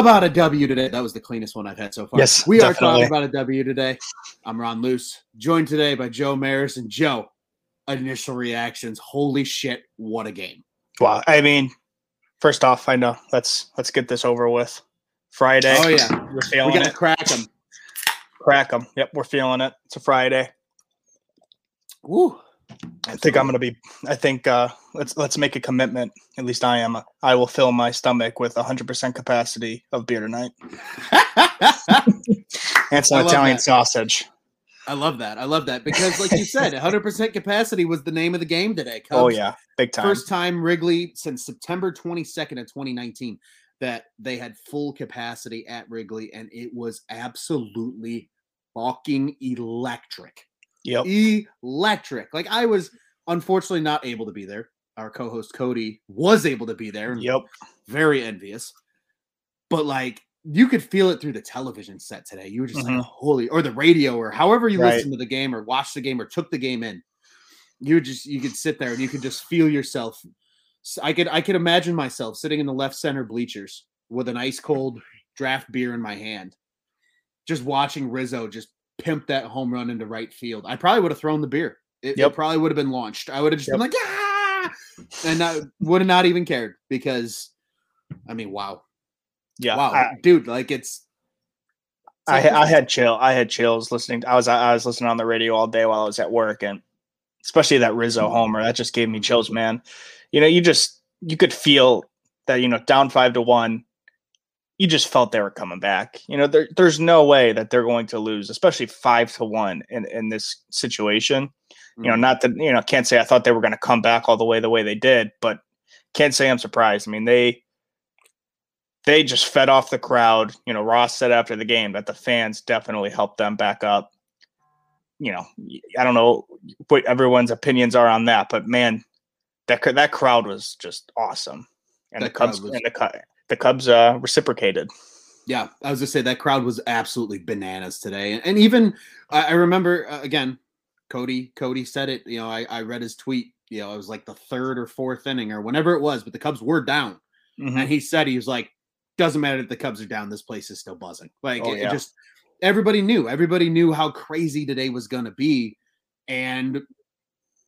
about a W today. That was the cleanest one I've had so far. Yes, we are talking about a W today. I'm Ron Luce, joined today by Joe Maris and Joe. Initial reactions. Holy shit! What a game. Wow. I mean, first off, I know let's let's get this over with. Friday. Oh yeah, we're we feeling got to it. crack them. Crack them. Yep, we're feeling it. It's a Friday. Woo. I think I'm gonna be. I think uh, let's let's make a commitment. At least I am. I will fill my stomach with 100% capacity of beer tonight and some Italian that. sausage. I love that. I love that because, like you said, 100% capacity was the name of the game today. Oh yeah, big time. First time Wrigley since September 22nd of 2019 that they had full capacity at Wrigley, and it was absolutely fucking electric. Yep. Electric. Like I was unfortunately not able to be there. Our co-host Cody was able to be there. Yep. Very envious. But like you could feel it through the television set today. You were just Mhm. like, holy, or the radio, or however you Right. listened to the game or watched the game or took the game in. You just you could sit there and you could just feel yourself. I could I could imagine myself sitting in the left center bleachers with an ice cold draft beer in my hand, just watching Rizzo just pimp that home run into right field. I probably would have thrown the beer. It, it probably would have been launched. I would have just been like, ah, and I would have not even cared because, I mean, wow, Yeah. wow, I, dude, like it's. it's I, like- I had chill. I had chills listening. I was I was listening on the radio all day while I was at work, and especially that Rizzo homer that just gave me chills, man. You know, you just you could feel that you know down five to one. You just felt they were coming back. You know, there, there's no way that they're going to lose, especially five to one in in this situation. You know, Mm. not that you know, can't say I thought they were going to come back all the way the way they did, but can't say I'm surprised. I mean, they they just fed off the crowd. You know, Ross said after the game that the fans definitely helped them back up. You know, I don't know what everyone's opinions are on that, but man, that that crowd was just awesome, and That the Cubs was- and the the Cubs uh, reciprocated. Yeah, I was gonna say that crowd was absolutely bananas today, and, and even I, I remember uh, again, Cody. Cody said it. You know, I, I read his tweet. You know, it was like the third or fourth inning or whenever it was, but the Cubs were down, Mhm. and he said he was like, "Doesn't matter if the Cubs are down. This place is still buzzing." Like Oh, it, it just everybody knew. Everybody knew how crazy today was gonna be, and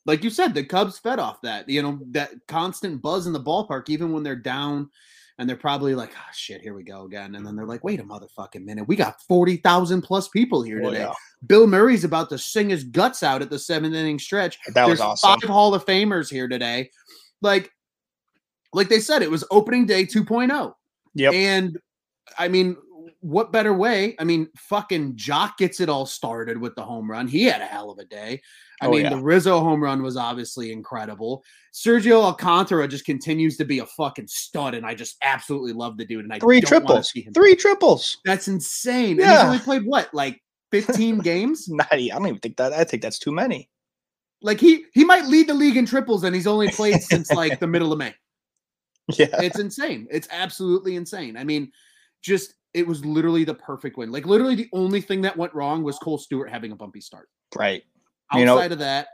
like you said, the Cubs fed off that. You know, that constant buzz in the ballpark, even when they're down and they're probably like, oh shit, here we go again. And then they're like, wait a motherfucking minute. We got 40,000 plus people here Oh, today. yeah. Bill Murray's about to sing his guts out at the seventh inning stretch. That was There's awesome. five Hall of Famers here today. Like, like they said, it was opening day 2.0. Yep. And I mean, what better way? I mean, fucking Joc gets it all started with the home run. He had a hell of a day. I Oh, mean, yeah. the Rizzo home run was obviously incredible. Sergio Alcantara just continues to be a fucking stud, and I just absolutely love the dude. And I Three triples. see him- Three triples. That's insane. And Yeah. he's only played what, like 15 games? Not, I don't even think that. I think that's too many. Like he he might lead the league in triples, and he's only played since like the middle of May. Yeah. It's insane. It's absolutely insane. I mean, just it was literally the perfect win. Like literally the only thing that went wrong was Kohl Stewart having a bumpy start. Right. Outside You know- of that,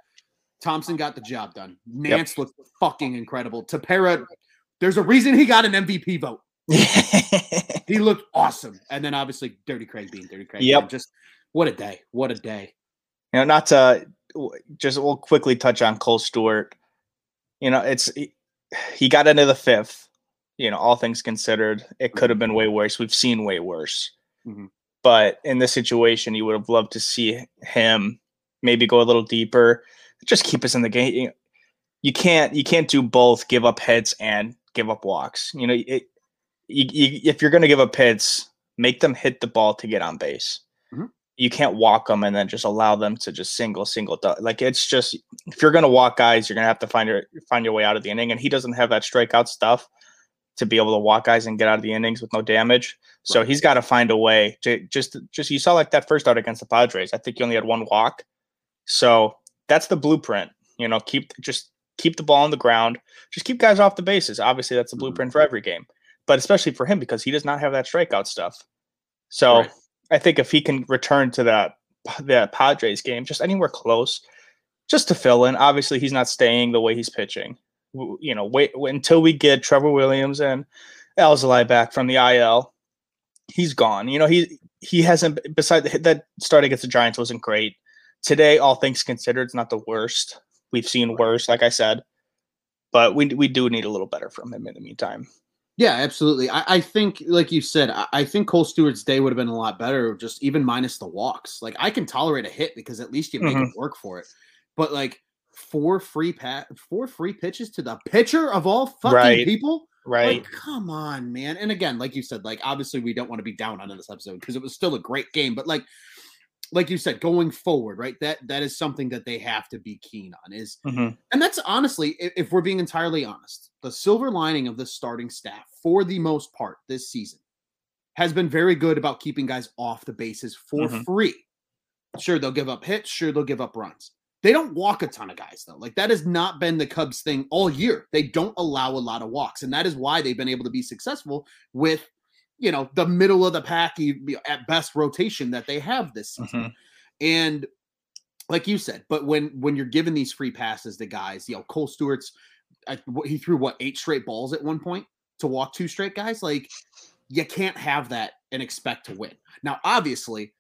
Thompson got the job done. Nance looked fucking incredible. Tepera, there's a reason he got an MVP vote. He looked awesome. And then obviously Dirty Craig being Dirty Craig. Yep. man, Just what a day. What a day. you know, not to just we'll quickly touch on Kohl Stewart. You know, it's he got into the fifth. You know, all things considered, it could have been way worse. We've seen way worse. Mhm. But in this situation, you would have loved to see him maybe go a little deeper, just keep us in the game. You, can't you can't do both, give up hits and give up walks. You know, it, you, you, if you're going to give up hits, make them hit the ball to get on base. Mhm. You can't walk them and then just allow them to just single, single. Like it's just if you're going to walk guys, you're going to have to find your find your way out of the inning. And he doesn't have that strikeout stuff to be able to walk guys and get out of the innings with no damage. So Right. he's got to find a way to just just you saw like that first out against the Padres. I think he only had one walk. So that's the blueprint. You know, keep just keep the ball on the ground. Just keep guys off the bases. Obviously, that's the Mhm. blueprint for every game, but especially for him because he does not have that strikeout stuff. So Right. I think if he can return to that that Padres game, just anywhere close, just to fill in. Obviously, he's not staying the way he's pitching. You know, wait, wait until we get Trevor Williams and Alzolay back from the IL. He's gone. You know, he he hasn't. Besides that start against the Giants wasn't great. Today, all things considered, it's not the worst. We've seen worse, like I said, but we we do need a little better from him in the meantime. Yeah, absolutely. I, I think, like you said, I, I, think Kohl Stewart's day would have been a lot better, just even minus the walks. Like I can tolerate a hit because at least you make mm-hmm. it work for it. But like four free pat, four free pitches to the pitcher of all fucking right. people. Right. Like, come on, man. And again, like you said, like obviously we don't want to be down on this episode because it was still a great game, but like like you said, going forward, right? That that is something that they have to be keen on. Is mm-hmm. and that's honestly, if, if we're being entirely honest, the silver lining of the starting staff for the most part this season has been very good about keeping guys off the bases for mm-hmm. free. Sure, they'll give up hits. Sure, they'll give up runs. They don't walk a ton of guys though. Like that has not been the Cubs thing all year. They don't allow a lot of walks, and that is why they've been able to be successful with, you know, the middle of the pack at best rotation that they have this season. Mm-hmm. And like you said, but when when you're given these free passes to guys, you know, Kohl Stewart's, I, he threw what eight straight balls at one point to walk two straight guys. Like you can't have that and expect to win. Now, obviously,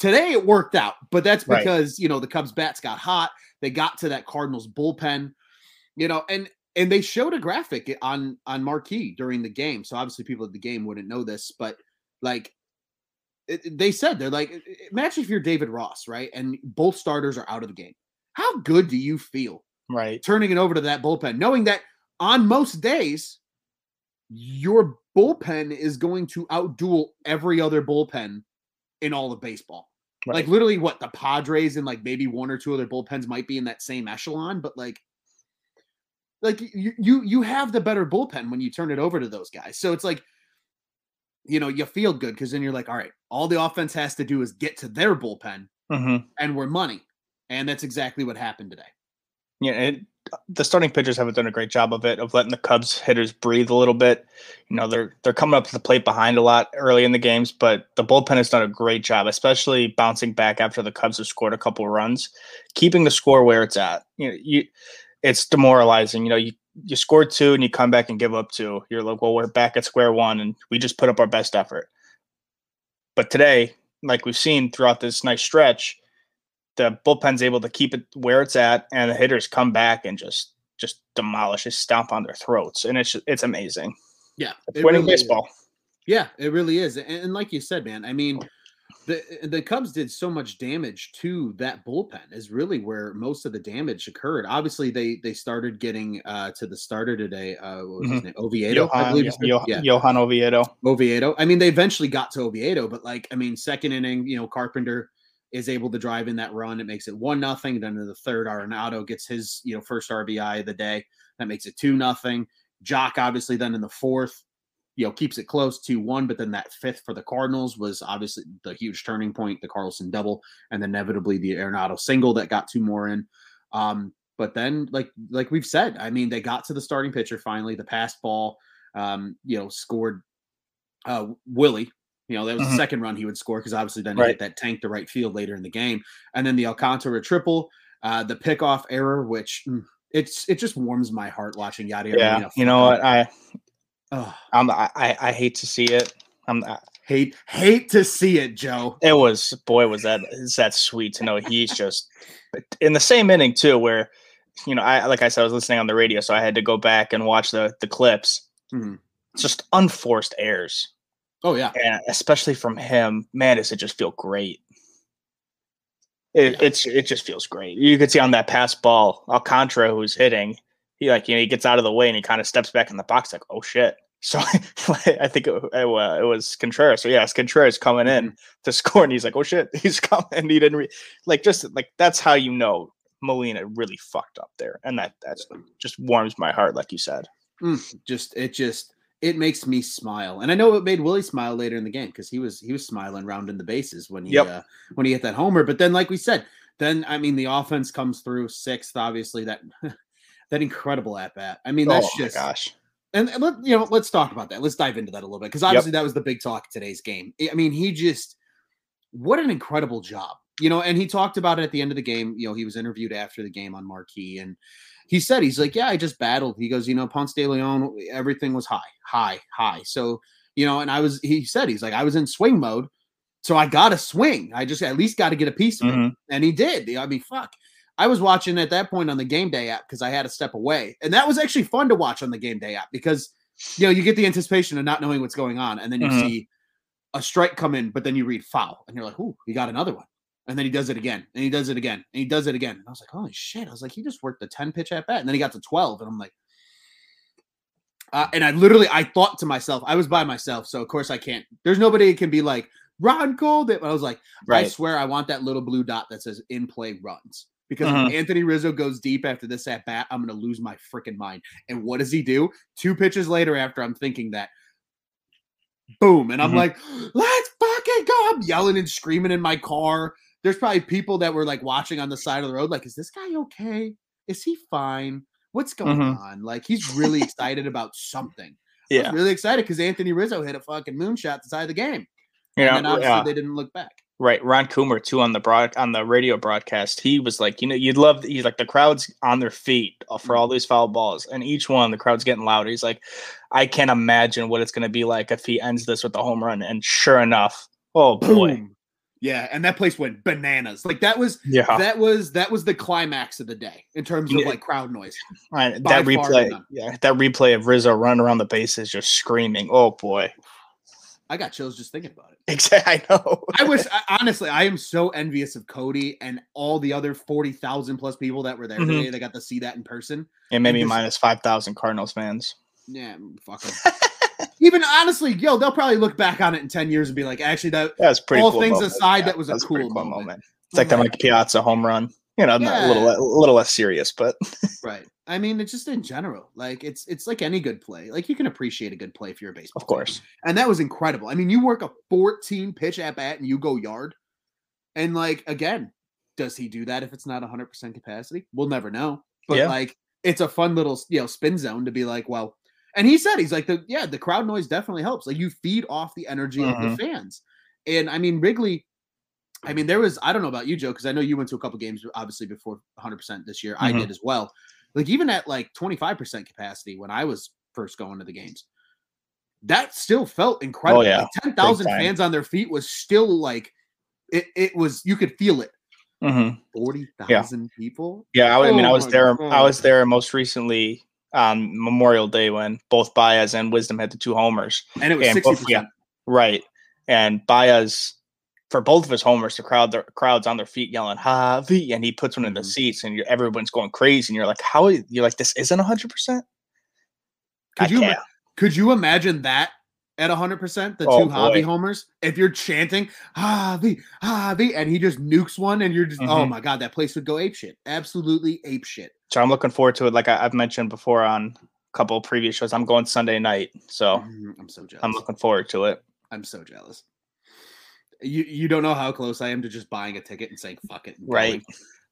Today it worked out, but that's because right. you know the Cubs bats got hot. They got to that Cardinals bullpen, you know, and and they showed a graphic on on marquee during the game. So obviously people at the game wouldn't know this, but like it, they said they're like imagine if you're David Ross, right? And both starters are out of the game. How good do you feel? Right. Turning it over to that bullpen, knowing that on most days your bullpen is going to outduel every other bullpen in all of baseball. Right. Like literally, what the Padres and like maybe one or two other bullpens might be in that same echelon, but like, like you you you have the better bullpen when you turn it over to those guys. So it's like, you know, you feel good because then you're like, all right, all the offense has to do is get to their bullpen, mm-hmm. and we're money, and that's exactly what happened today. Yeah, it, the starting pitchers haven't done a great job of it of letting the Cubs hitters breathe a little bit. You know, they're they're coming up to the plate behind a lot early in the games, but the bullpen has done a great job, especially bouncing back after the Cubs have scored a couple runs, keeping the score where it's at. You know, you it's demoralizing. You know, you you scored two and you come back and give up two. You're like, well, we're back at square one, and we just put up our best effort. But today, like we've seen throughout this nice stretch, the bullpen's able to keep it where it's at, and the hitters come back and just just demolish, just stomp on their throats, and it's it's amazing. Yeah, it's winning really baseball. Is. Yeah, it really is, and, and like you said, man, I mean, the the Cubs did so much damage to that bullpen is really where most of the damage occurred. Obviously, they they started getting uh, to the starter today. Uh, what was mm-hmm. his name? Oviedo, Johan, I believe. Yeah. Johan Oviedo. Oviedo. I mean, they eventually got to Oviedo, but like, I mean, second inning, you know, Carpenter is able to drive in that run. It makes it one nothing. Then in the third, Arenado gets his you know first RBI of the day. That makes it two nothing. Joc obviously then in the fourth, you know, keeps it close to one. But then that fifth for the Cardinals was obviously the huge turning point, the Carlson double, and then inevitably the Arenado single that got two more in. Um, but then, like like we've said, I mean, they got to the starting pitcher finally. The pass ball, um, you know, scored uh, Willie you know, that was mm-hmm. the second run he would score because obviously then he right. hit that tank to right field later in the game. And then the Alcantara triple, uh, the pickoff error, which mm, it's it just warms my heart watching Yadier. Yeah, you know what I, oh. I'm, I I hate to see it. I'm I, hate hate to see it, Joe. It was boy was that is that sweet to know he's just in the same inning too, where you know I like I said I was listening on the radio, so I had to go back and watch the the clips. Mm-hmm. Just unforced errors Oh yeah, and especially from him, man, does it just feel great. It, yeah. It's it just feels great. You could see on that pass ball, Alcantara who's hitting, he like you know he gets out of the way and he kind of steps back in the box like oh shit. So I think it, it, uh, it was Contreras. So yeah, it's Contreras coming in mm-hmm. to score, and he's like, "Oh shit, he's coming." And he didn't re- like just like that's how you know Molina really fucked up there, and that that's just warms my heart, like you said. Mm, just it just it makes me smile, and I know it made Willie smile later in the game because he was he was smiling rounding the bases when he yep. uh, when he hit that homer. But then, like we said, then I mean the offense comes through sixth. Obviously that that incredible at bat. I mean that's oh just gosh. And, let, you know, let's talk about that. Let's dive into that a little bit because obviously yep. that was the big talk today's game. I mean, he just what an incredible job you know, and he talked about it at the end of the game. You know, he was interviewed after the game on Marquee, and he said he's like, yeah, I just battled. He goes, you know, Ponce de Leon, everything was high, high, high. So you know, and I was, he said he's like, I was in swing mode, so I got to swing. I just at least got to get a piece of Mhm. it, and he did. I mean, fuck. I was watching at that point on the game day app because I had to step away, and that was actually fun to watch on the game day app because you know you get the anticipation of not knowing what's going on, and then you Mhm. see a strike come in, but then you read foul, and you're like, "Ooh, he got another one." And then he does it again, and he does it again, and he does it again. And I was like, "Holy shit!" I was like, "He just worked the ten pitch at bat," and then he got to twelve, and I'm like, uh, and I literally I thought to myself, I was by myself, so of course I can't. There's nobody that can be like Ron called it. But I was like, I swear I want that little blue dot that says in play runs. Because if Mhm. Anthony Rizzo goes deep after this at bat, I'm gonna lose my freaking mind. And what does he do? Two pitches later, after I'm thinking that, boom, and I'm Mhm. like, let's fucking go. I'm yelling and screaming in my car. There's probably people that were like watching on the side of the road, like, is this guy okay? Is he fine? What's going Mhm. on? Like, he's really excited about something. Yeah. really excited because Anthony Rizzo hit a fucking moonshot side of the game. Yeah. and obviously yeah. they didn't look back. Right, Ron Coomer too on the broad on the radio broadcast. He was like, you know, you'd love. He's like the crowd's on their feet uh, for all these foul balls, and each one the crowd's getting louder. He's like, I can't imagine what it's going to be like if he ends this with a home run. And sure enough, oh boy, Boom. Yeah, and that place went bananas. Like that was yeah, that was that was the climax of the day in terms of Yeah. like crowd noise. Right, that replay, yeah, that replay of Rizzo running around the bases just screaming. Oh boy, I got chills just thinking about it. exactly. I know. I wish I, honestly I am so envious of Cody and all the other 40,000 plus people that were there Mhm. today that got to see that in person. and maybe just- minus five thousand Cardinals fans. Yeah, fuck 'em. Even honestly, yo, they'll probably look back on it in 10 years and be like, actually that That was pretty. All cool things moment. aside, that was a pretty cool moment. It's like the Right. Mike Piazza home run. You know, not- a little a little less serious, but Right. I mean, it's just in general. Like it's it's like any good play. Like you can appreciate a good play if you're a baseball. of player. course. And that was incredible. I mean, you work a 14 pitch at bat and you go yard. And like again, does he do that if it's not 100% capacity? We'll never know. But Yeah. like it's a fun little, you know, spin zone to be like, well, and he said he's like the yeah, the crowd noise definitely helps. Like you feed off the energy of Mhm. the fans. And I mean, Wrigley I mean, there was I don't know about you, Joe, because I know you went to a couple games obviously before 100% this year. I Mhm. did as well. Like even at like 25% capacity when I was first going to the games, that still felt incredible. Oh, yeah. Like 10,000 fans on their feet was still like it, it was you could feel it. hmm 40,000 people. Yeah, I, I mean, I Oh was there. I was there most recently on Memorial Day when both Baez and Wisdom had the two homers. And it was And 60%. both- yeah. Right, and Baez for both of his homers, the crowd, the crowd's on their feet yelling "Javi," and he puts one in the Mhm. seats, and you're, everyone's going crazy, and you're like, "How?" You're like, "This isn't hundred percent." Could you ima- could you imagine that at 100%? The Oh, two Javi homers? If you're chanting Javi, Javi, and he just nukes one and you're just, oh Mhm. my God, that place would go ape shit. Absolutely ape shit. So I'm looking forward to it. Like I, I've mentioned before on a couple of previous shows, I'm going Sunday night, so Mhm, I'm so jealous. I'm looking forward to it. I'm so jealous. You you don't know how close I am to just buying a ticket and saying fuck it. Right.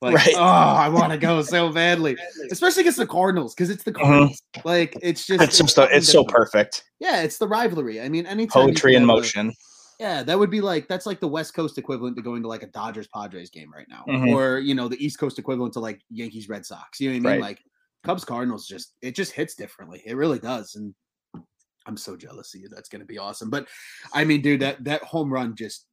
Like, Right. oh, I want to go so badly, especially against the Cardinals because it's the Cardinals. Like it's just Mm-hmm. It's just, a, fucking it's so perfect. Yeah, it's the rivalry. I mean, anytime Poetry in have a- motion. Yeah, that would be like that's like the West Coast equivalent to going to like a Dodgers Padres game right now, Mhm. or you know the East Coast equivalent to like Yankees Red Sox. You know what I mean? Right. Like Cubs Cardinals just it just hits differently. It really does, and I'm so jealous of you. That's gonna be awesome. But I mean, dude, that that home run just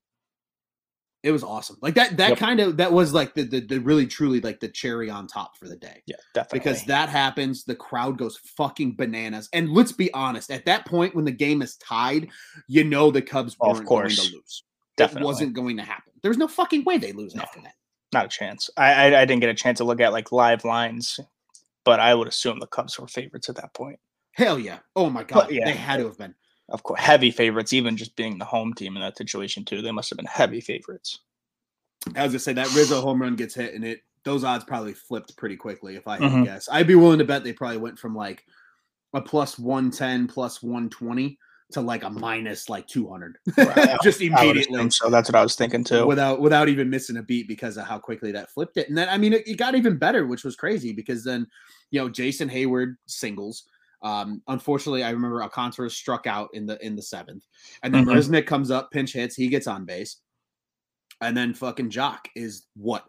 it was awesome. Like that that Yep. kind of that was like the, the the really truly like the cherry on top for the day Yeah, definitely. because that happens, the crowd goes fucking bananas. And let's be honest, at that point when the game is tied, you know the Cubs oh, Of weren't going course. to lose. Definitely. It wasn't going to happen. There's no fucking way they lose No. after that. not a chance. I, I I didn't get a chance to look at like live lines, but I would assume the Cubs were favorites at that point. Hell yeah. Oh my god. yeah. They had to have been. Of course, heavy favorites. Even just being the home team in that situation too, they must have been heavy favorites. I was gonna say that Rizzo home run gets hit and it those odds probably flipped pretty quickly if I had Mhm. to guess. I'd be willing to bet they probably went from like a plus 110 plus 120 to like a minus like 200 Right. just immediately so that's what I was thinking too. without without even missing a beat because of how quickly that flipped it. And then I mean it, it got even better, which was crazy because then you know Jason Heyward singles. Um, unfortunately, I remember Alcantara struck out in the in the seventh, and then. Resnick comes up, pinch hits, he gets on base. And then fucking Joc is what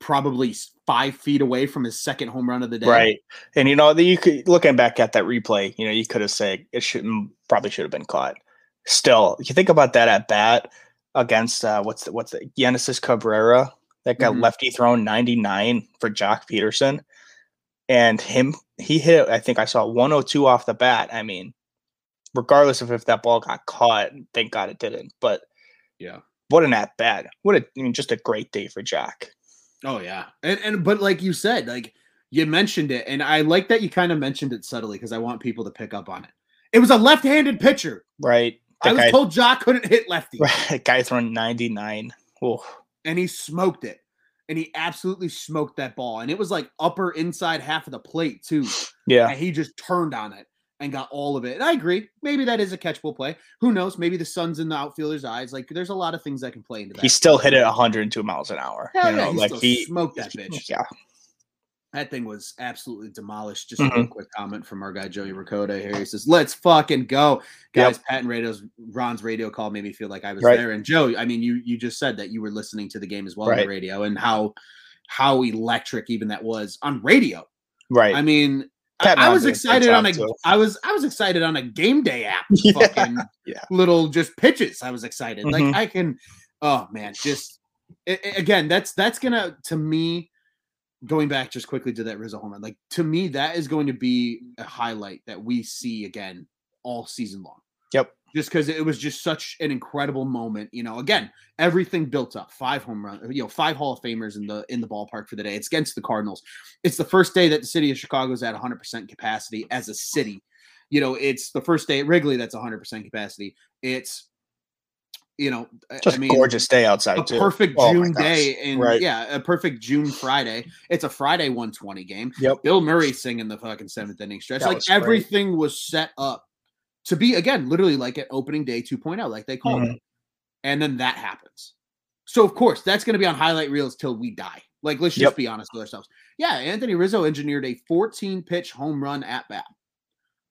probably five feet away from his second home run of the day. Right. And you know, that you could looking back at that replay, you know, you could have said it shouldn't probably should have been caught. Still, you think about that at bat against uh what's the what's the Genesis Cabrera that got Mhm. lefty thrown 99 for Joc Pederson. And him he hit I think I saw 102 off the bat. I mean, regardless of if that ball got caught, thank God it didn't. But Yeah. what an at bat. What a I mean, just a great day for Jack. Oh yeah. And and but like you said, like you mentioned it, and I like that you kind of mentioned it subtly because I want people to pick up on it. It was a left-handed pitcher. Right. I was guy, told Joc couldn't hit lefty. right, guy throwing 99. Oh, and he smoked it. And he absolutely smoked that ball. And it was like upper inside half of the plate, too. yeah. And he just turned on it and got all of it. And I agree. Maybe that is a catchable play. Who knows? Maybe the sun's in the outfielder's eyes. Like there's a lot of things that can play into that. He still hit it 102 miles an hour. Hell you yeah, know, he like he smoked that bitch. Yeah. That thing was absolutely demolished. Just a Mhm. real quick comment from our guy Joey Ricotta here. He says, "Let's fucking go, guys." Pat and Radio's Ron's radio call made me feel like I was Right. there. And Joe, I mean, you you just said that you were listening to the game as well on the radio, and how how electric even that was on radio. Right. I mean, I, I was a excited on a too. I was I was excited on a game day app. Yeah, Fucking yeah. little just pitches. I was excited. Mhm. Like I can. Oh man, just a- a- again, that's that's gonna to me. Going back just quickly to that Rizzo home run, like to me, that is going to be a highlight that we see again all season long. Yep. Just because it was just such an incredible moment, you know. Again, everything built up. Five home run, you know, five Hall of Famers in the in the ballpark for the day. It's against the Cardinals. It's the first day that the city of Chicago is at 100 percent capacity as a city. You know, it's the first day at Wrigley that's 100 percent capacity. It's you know, Just I mean, gorgeous day outside a too. perfect Oh June day, and Right. yeah, a perfect June Friday. It's a Friday 120 game. Yep. Bill Murray singing the fucking seventh inning stretch. That like was great. everything was set up to be again, literally like at opening day 2.0, like they called Mhm. it. And then that happens. So of course, that's going to be on highlight reels till we die. Like let's just Yep. be honest with ourselves. Yeah, Anthony Rizzo engineered a 14 pitch home run at bat.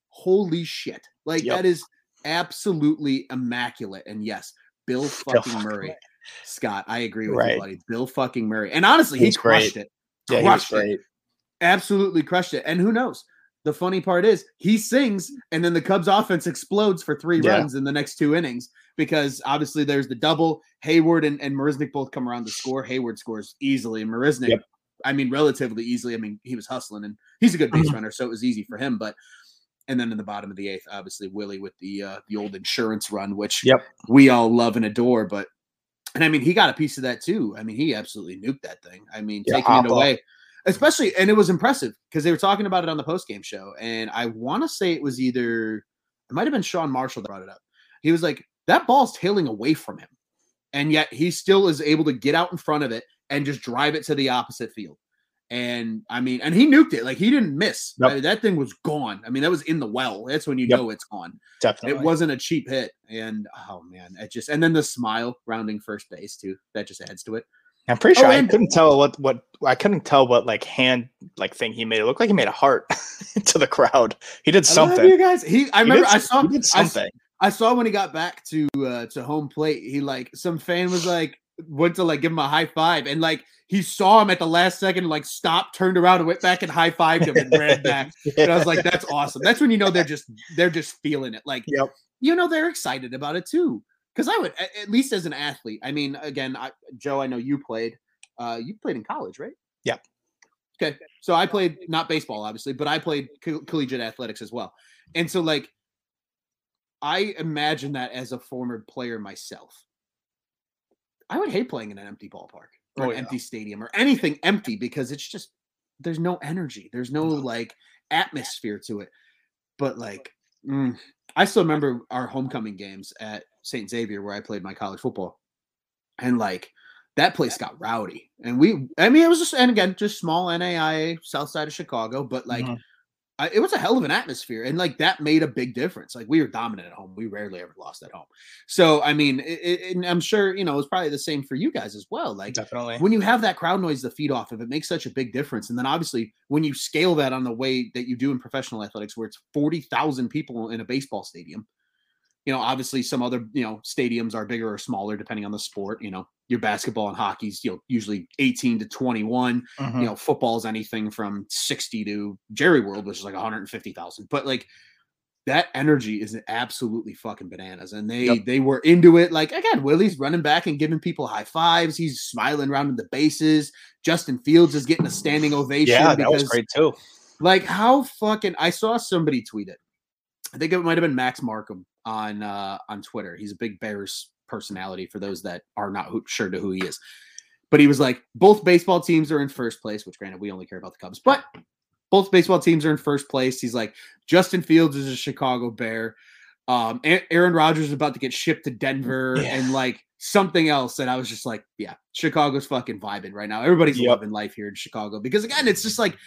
Holy shit! Like Yep. that is absolutely immaculate. And yes, Bill Bill fucking fucking Murray. Scott, I agree with Right. you, buddy. Bill fucking Murray. And honestly, he crushed great. it. Yeah, Crushed it. Absolutely crushed it. And who knows? The funny part is he sings, and then the Cubs offense explodes for three Yeah. runs in the next two innings because obviously there's the double. Heyward and, and Marisnick both come around to score. Heyward scores easily, and Marisnick, Yep. I mean, relatively easily. I mean, he was hustling and he's a good base runner, so it was easy for him. But and then in the bottom of the eighth, obviously Willie with the uh, the old insurance run, which Yep. we all love and adore. But and I mean, he got a piece of that too. I mean, he absolutely nuked that thing. I mean, Yeah, taking it away, especially, and it was impressive because they were talking about it on the post game show, and I want to say it was either it might have been Sean Marshall that brought it up. He was like, "That ball's tailing away from him, and yet he still is able to get out in front of it and just drive it to the opposite field." And I mean, and he nuked it like he didn't miss. I mean, that thing was gone. I mean, that was in the well. That's when you Yep. know it's gone Definitely. it wasn't a cheap hit and oh man it just and then the smile rounding first base too that just adds to it I'm pretty Oh, sure I and- couldn't tell what what I couldn't tell what like hand like thing he made. It looked like he made a heart to the crowd. He did I something. you guys he i He remember did i saw did I something. I saw when he got back to uh to home plate he like some fan was like went to like give him a high five and like he saw him at the last second like stopped turned around and went back and high fived him and ran back. And i was like that's awesome. That's when you know they're just they're just feeling it. Like Yep. you know they're excited about it too. Because i would at least as an athlete i mean again I, joe i know you played uh you played in college right? Yep. okay so i played not baseball obviously but i played co- collegiate athletics as well. And so like i imagine that as a former player myself i would hate playing in an empty ballpark or Oh, an yeah. empty stadium or anything empty because it's just there's no energy. There's no like atmosphere to it. But like mm, i still remember our homecoming games at st xavier where i played my college football. And like that place got rowdy. And we i mean it was just and again just small naia south side of chicago but like Mhm. I, it was a hell of an atmosphere and like that made a big difference like we were dominant at home we rarely ever lost at home so i mean it, it, and i'm sure you know it's probably the same for you guys as well like Definitely. when you have that crowd noise to feed off of, it makes such a big difference. And then obviously, when you scale that on the way that you do in professional athletics, where it's forty thousand people in a baseball stadium, You know, obviously some other, you know, stadiums are bigger or smaller depending on the sport. You know, your basketball and hockey's, you know, usually 18 to 21. Mhm. You know, football's anything from 60 to Jerry World, which is like 150,000. But like that energy is absolutely fucking bananas. And they Yep. they were into it. Like again, Willie's running back and giving people high fives. He's smiling around in the bases. Justin Fields is getting a standing ovation. yeah, that was great too. like how fucking I saw somebody tweet it. I think it might have been Max Markham on uh on Twitter. He's a big Bears personality for those that are not who, sure to who he is. But he was like, both baseball teams are in first place, which granted we only care about the Cubs, but both baseball teams are in first place. He's like, Justin Fields is a Chicago Bear. Um, Aaron Rodgers is about to get shipped to Denver Yeah. and like something else. And I was just like, yeah, Chicago's fucking vibing right now. Everybody's Yep. loving life here in Chicago because again, it's just like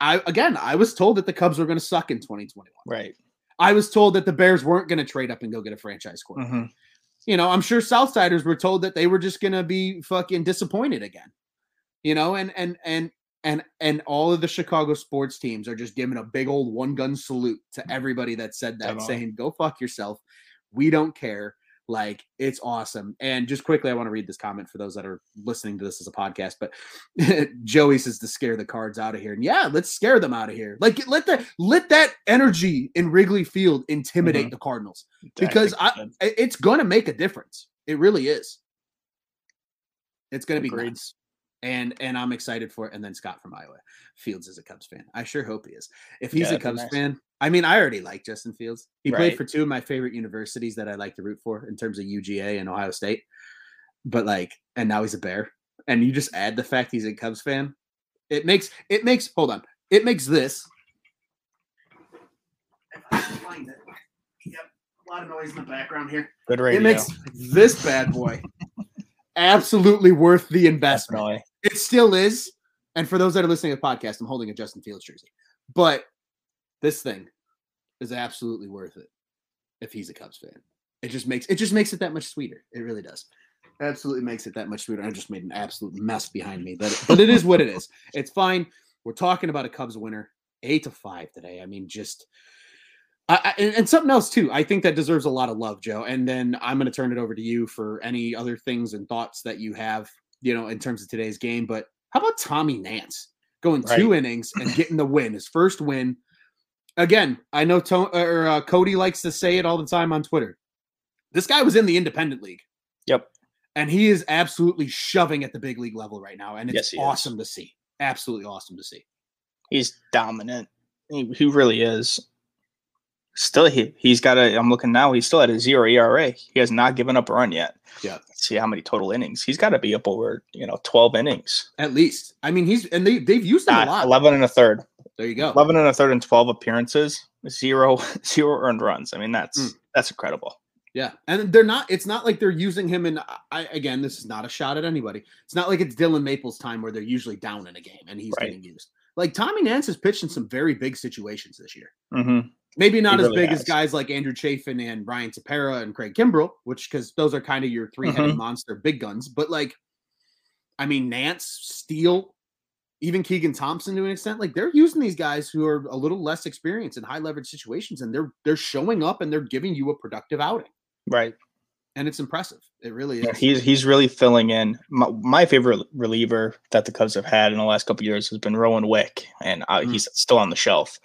I again, I was told that the Cubs were going to suck in 2021. Right. I was told that the Bears weren't going to trade up and go get a franchise quarterback. Mhm. You know, I'm sure Southsiders were told that they were just going to be fucking disappointed again. You know, and and and and and all of the Chicago sports teams are just giving a big old one gun salute to everybody that said that, Definitely. saying, "Go fuck yourself. We don't care." Like it's awesome. And just quickly, I want to read this comment for those that are listening to this as a podcast. But Joey says to scare the cards out of here. And yeah, let's scare them out of here. Like let that let that energy in Wrigley Field intimidate Mhm. the Cardinals because I, it's going to make a difference. It really is. It's going to be great. And and I'm excited for it. And then Scott from Iowa, Fields is a Cubs fan. I sure hope he is. If he's Yeah, a Cubs nice. fan, I mean, I already like Justin Fields. He played for two of my favorite universities that I like to root for in terms of UGA and Ohio State. But like, and now he's a Bear. And you just add the fact he's a Cubs fan. It makes it makes hold on. It makes this. If I can find it. Yep. A lot of noise in the background here. Good radio. It makes this bad boy absolutely worth the investment. Definitely. It still is. And for those that are listening to the podcast, I'm holding a Justin Fields jersey. But this thing is absolutely worth it if he's a Cubs fan. It just makes it just makes it that much sweeter. It really does. Absolutely makes it that much sweeter. I just made an absolute mess behind me. But but it is what it is. It's fine. We're talking about a Cubs winner, eight to five today. I mean, just I, I, and, and something else too. I think that deserves a lot of love, Joe. And then I'm going to turn it over to you for any other things and thoughts that you have, you know, in terms of today's game. But how about Tommy Nance going two innings and getting the win, his first win? Again, I know to, or uh, Cody likes to say it all the time on Twitter. This guy was in the independent league. Yep. And he is absolutely shoving at the big league level right now, and it's Yes, he is. awesome to see. Absolutely awesome to see. He's dominant. He, he really is. Still, he he's got a. I'm looking now. He's still at a zero ERA. He has not given up a run yet. Yeah. Let's see how many total innings. He's got to be up over you know 12 innings. At least, I mean, he's and they they've used him a lot. 11 and a third. There you go. 11 and a third and 12 appearances. Zero zero earned runs. I mean that's Mm. that's incredible. Yeah, and they're not. It's not like they're using him in. I again, this is not a shot at anybody. It's not like it's Dillon Maples' time where they're usually down in a game and he's Right. getting used. Like Tommy Nance has pitched in some very big situations this year. hmm Maybe not He as really big as guys like Andrew Chafin and Ryan Tepera and Craig Kimbrel, which because those are kind of your 3 headed Mhm. monster big guns. But like, I mean, Nance, Steele, even Keegan Thompson to an extent, like they're using these guys who are a little less experienced in high leverage situations, and they're they're showing up and they're giving you a productive outing, Right. and it's impressive. It really Yeah, is. he's he's really filling in. My, my favorite reliever that the Cubs have had in the last couple of years has been Rowan Wick, and uh, Mm. he's still on the shelf.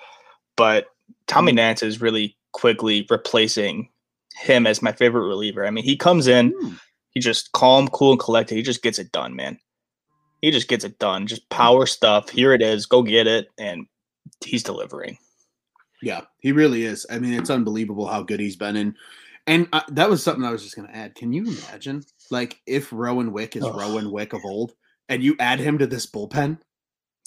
But Tommy Mm. Nance is really quickly replacing him as my favorite reliever. I mean, he comes in, Hmm. he just calm, cool, and collected. He just gets it done, man. He just gets it done. Just power stuff. Here it is. Go get it, and he's delivering. Yeah, he really is. I mean, it's unbelievable how good he's been. And and uh, that was something I was just going to add. Can you imagine, like, if Rowan Wick is Ugh. Rowan Wick of old, and you add him to this bullpen?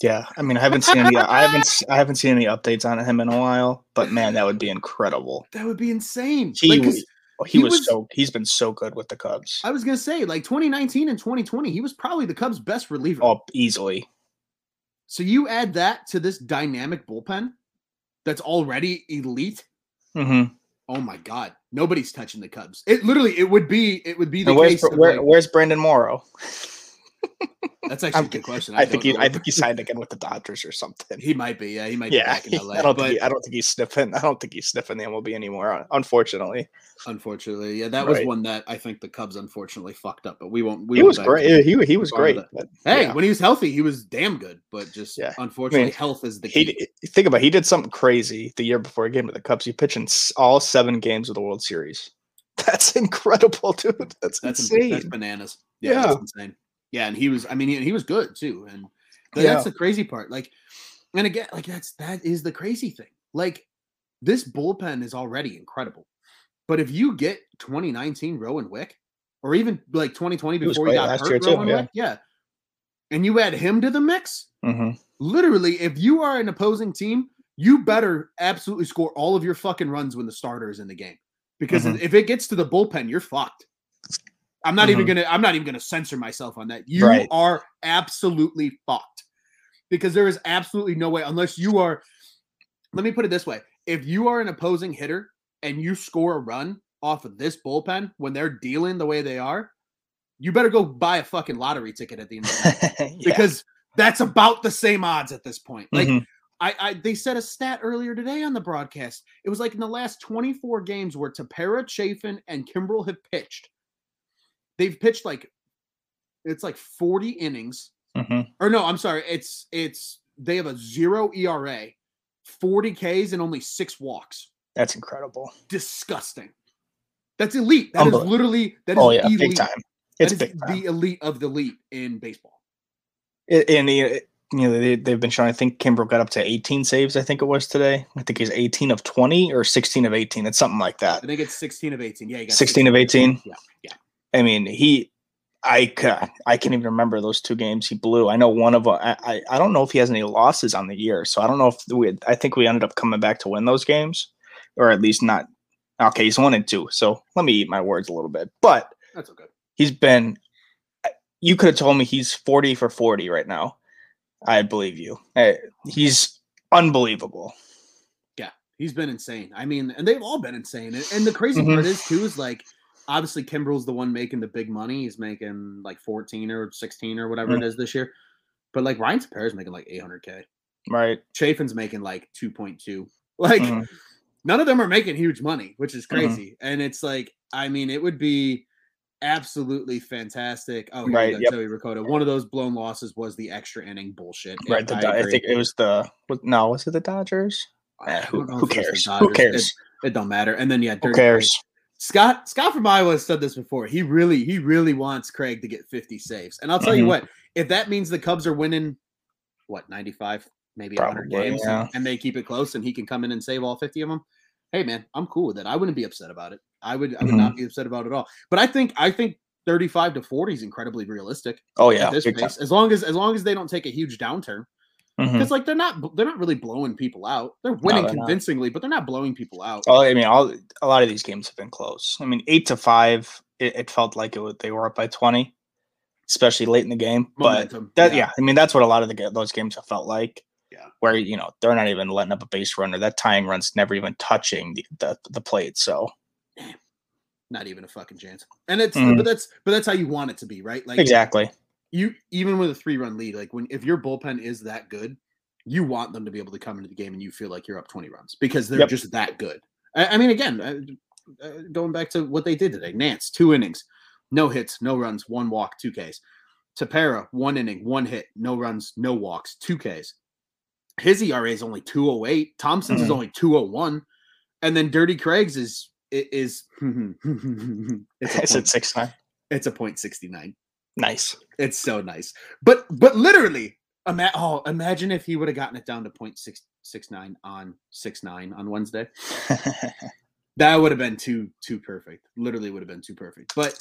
Yeah, I mean, I haven't seen any. I haven't. I haven't seen any updates on him in a while. But man, that would be incredible. That would be insane. He Like, was- He, he was, was- so. He's been so good with the Cubs. I was going to say, like 2019 and 2020, he was probably the Cubs' best reliever. Oh, easily. So you add that to this dynamic bullpen that's already elite. Mm-hmm. Oh my God, nobody's touching the Cubs. It literally, it would be, it would be the And where's case. Where, like- where's Brandon Morrow? That's actually a good question. I, think he, I think he signed again with the Dodgers or something. he might be. Yeah, he might be yeah, back in LA. I don't but think he, I don't think he's sniffing. I don't think he's sniffing the MLB anymore. Unfortunately, unfortunately, yeah, that was one that I think the Cubs unfortunately fucked up. But we won't. We he won't was into He he was great. but Hey, yeah. when he was healthy, he was damn good. But just Yeah. unfortunately, health is the key. d- think about it, he did something crazy the year before he came to the Cubs. He pitched in all seven games of the World Series. That's incredible, dude. That's, That's insane. that's bananas. Yeah, that's Yeah. insane. Yeah, and he was. I mean, he, he was good too. And Yeah. that's the crazy part. Like, and again, like that's that is the crazy thing. Like, this bullpen is already incredible. But if you get 2019 Rowan Wick, or even like 2020 before he got last hurt, year too, Rowan yeah. Wick, yeah, and you add him to the mix, Mhm. literally, if you are an opposing team, you better absolutely score all of your fucking runs when the starter is in the game. Because Mhm. if it gets to the bullpen, you're fucked. I'm not even Mhm. gonna I'm not even gonna censor myself on that. You Right. are absolutely fucked. Because there is absolutely no way unless you are let me put it this way. If you are an opposing hitter and you score a run off of this bullpen when they're dealing the way they are, you better go buy a fucking lottery ticket at the end of the night Yeah. because that's about the same odds at this point. Like Mhm. I, I they said a stat earlier today on the broadcast. It was like in the last 24 games where Tepera, Chafin, and Kimbrel have pitched. They've pitched like it's like 40 innings. Mhm. Or no, I'm sorry. It's it's they have a zero ERA, 40 Ks, and only six walks. That's incredible. Disgusting. That's elite. That is literally that is Oh yeah, elite. big time. It's big time. the elite of the elite in baseball. It- and the, you know they, they've been showing. I think Kimbrel got up to 18 saves. I think it was today. I think he's 18 of 20 or 16 of 18. It's something like that. I think it's 16 of 18. Yeah, you got 16 of 18? Yeah, Yeah. I mean, he, I, I can't even remember those two games he blew. I know one of them. I, I, I don't know if he has any losses on the year, so I don't know if we. I think we ended up coming back to win those games, or at least not. Okay, he's one and two. So let me eat my words a little bit, but That's okay. he's been. You could have told me he's 40 for 40 right now. I believe you. Uh, He's unbelievable. Yeah, he's been insane. I mean, and they've all been insane. And, and the crazy Mhm. part is too is like obviously Kimbrel's the one making the big money. He's making like 14 or 16 or whatever Mhm. it is this year. But like Ryan Tepera's making like 800k. Right. Chafin's making like 2.2. Like Mhm. none of them are making huge money, which is Mhm. crazy. And it's like, I mean, it would be absolutely fantastic. Oh, Right, go, yep. Joey Ricotta. One of those blown losses was the extra inning bullshit. Right. The, I I, think it was the. No, was it the Dodgers? Eh, who, who if it was the cares? Who Dodgers. It- cares? It, don't matter. And then yeah, Who Dirty cares? Scott Scott from Iowa has said this before. He really he really wants Craig to get 50 saves. And I'll tell you Mhm. what, if that means the Cubs are winning what 95, maybe 100 games yeah. and they keep it close and he can come in and save all 50 of them. Hey man, I'm cool with it. I wouldn't be upset about it. I would I would Mhm. not be upset about it at all. But I think I think 35 to 40 is incredibly realistic Oh at yeah, this big time. pace. As long as as long as they don't take a huge downturn. Because like they're not they're not really blowing people out. They're winning they're not. convincingly, but they're not blowing people out. Oh, I mean, all a lot of these games have been close. I mean, eight to five, it, it felt like it was, they were up by twenty, especially late in the game. Momentum, But that, yeah. yeah. I mean, that's what a lot of the those games have felt like. Yeah. where you know they're not even letting up a base runner. That tying run's never even touching the the, the plate. So not even a fucking chance. And it's Mhm. but that's but that's how you want it to be, right? Like exactly, you even with a three run lead, like when if your bullpen is that good, you want them to be able to come into the game and you feel like you're up 20 runs because they're Yep. just that good. I, I mean, again, uh, uh, going back to what they did today, Nance, two innings, no hits, no runs, one walk, two Ks. Tepera, one inning, one hit, no runs, no walks, two Ks. His ERA is only 208. Thompson's is Mhm. only 201. And then Dirty Craig's is i- is it's a is point, six nine? it's a point 69. Nice. It's so nice. But but literally, ima- oh, imagine if he would have gotten it down to point six six nine on six nine on Wednesday. That would have been too too perfect. Literally would have been too perfect. But